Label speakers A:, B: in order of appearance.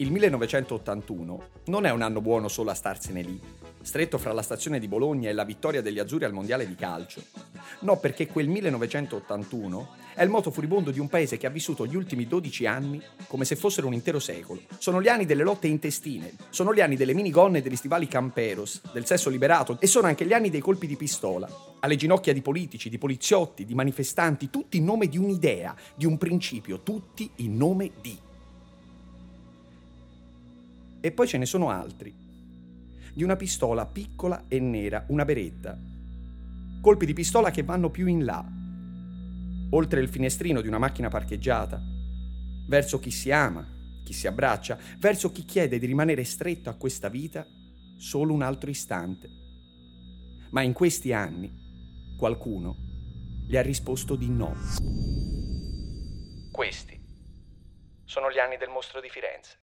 A: Il 1981 non è un anno buono solo a starsene lì, stretto fra la stazione di Bologna e la vittoria degli azzurri al mondiale di calcio. No, perché quel 1981 è il moto furibondo di un paese che ha vissuto gli ultimi 12 anni come se fossero un intero secolo. Sono gli anni delle lotte intestine, sono gli anni delle minigonne e degli stivali camperos, del sesso liberato e sono anche gli anni dei colpi di pistola, alle ginocchia di politici, di poliziotti, di manifestanti, tutti in nome di un'idea, di un principio, tutti in nome di e poi ce ne sono altri. Di una pistola piccola e nera, una beretta. Colpi di pistola che vanno più in là, oltre il finestrino di una macchina parcheggiata, verso chi si ama, chi si abbraccia, verso chi chiede di rimanere stretto a questa vita solo un altro istante. Ma in questi anni qualcuno gli ha risposto di no. Questi sono gli anni del mostro di Firenze.